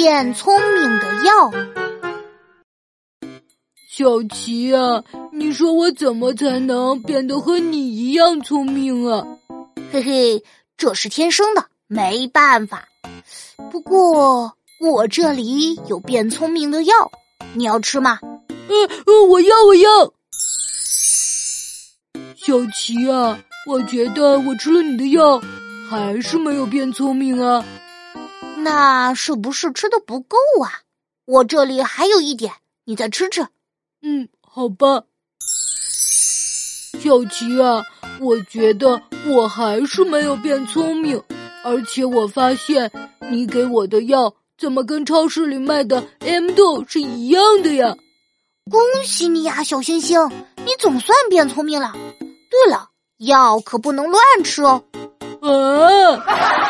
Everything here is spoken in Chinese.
变聪明的药。小琪啊，你说我怎么才能变得和你一样聪明啊？嘿嘿，这是天生的，没办法。不过我这里有变聪明的药，你要吃吗？呃呃，我要，我要。小琪啊，我觉得我吃了你的药，还是没有变聪明啊。那是不是吃的不够啊？我这里还有一点，你再吃吃。嗯，好吧。小琪啊，我觉得我还是没有变聪明，而且我发现你给我的药怎么跟超市里卖的 M 豆是一样的呀？恭喜你呀，小星星，你总算变聪明了。对了，药可不能乱吃哦。啊！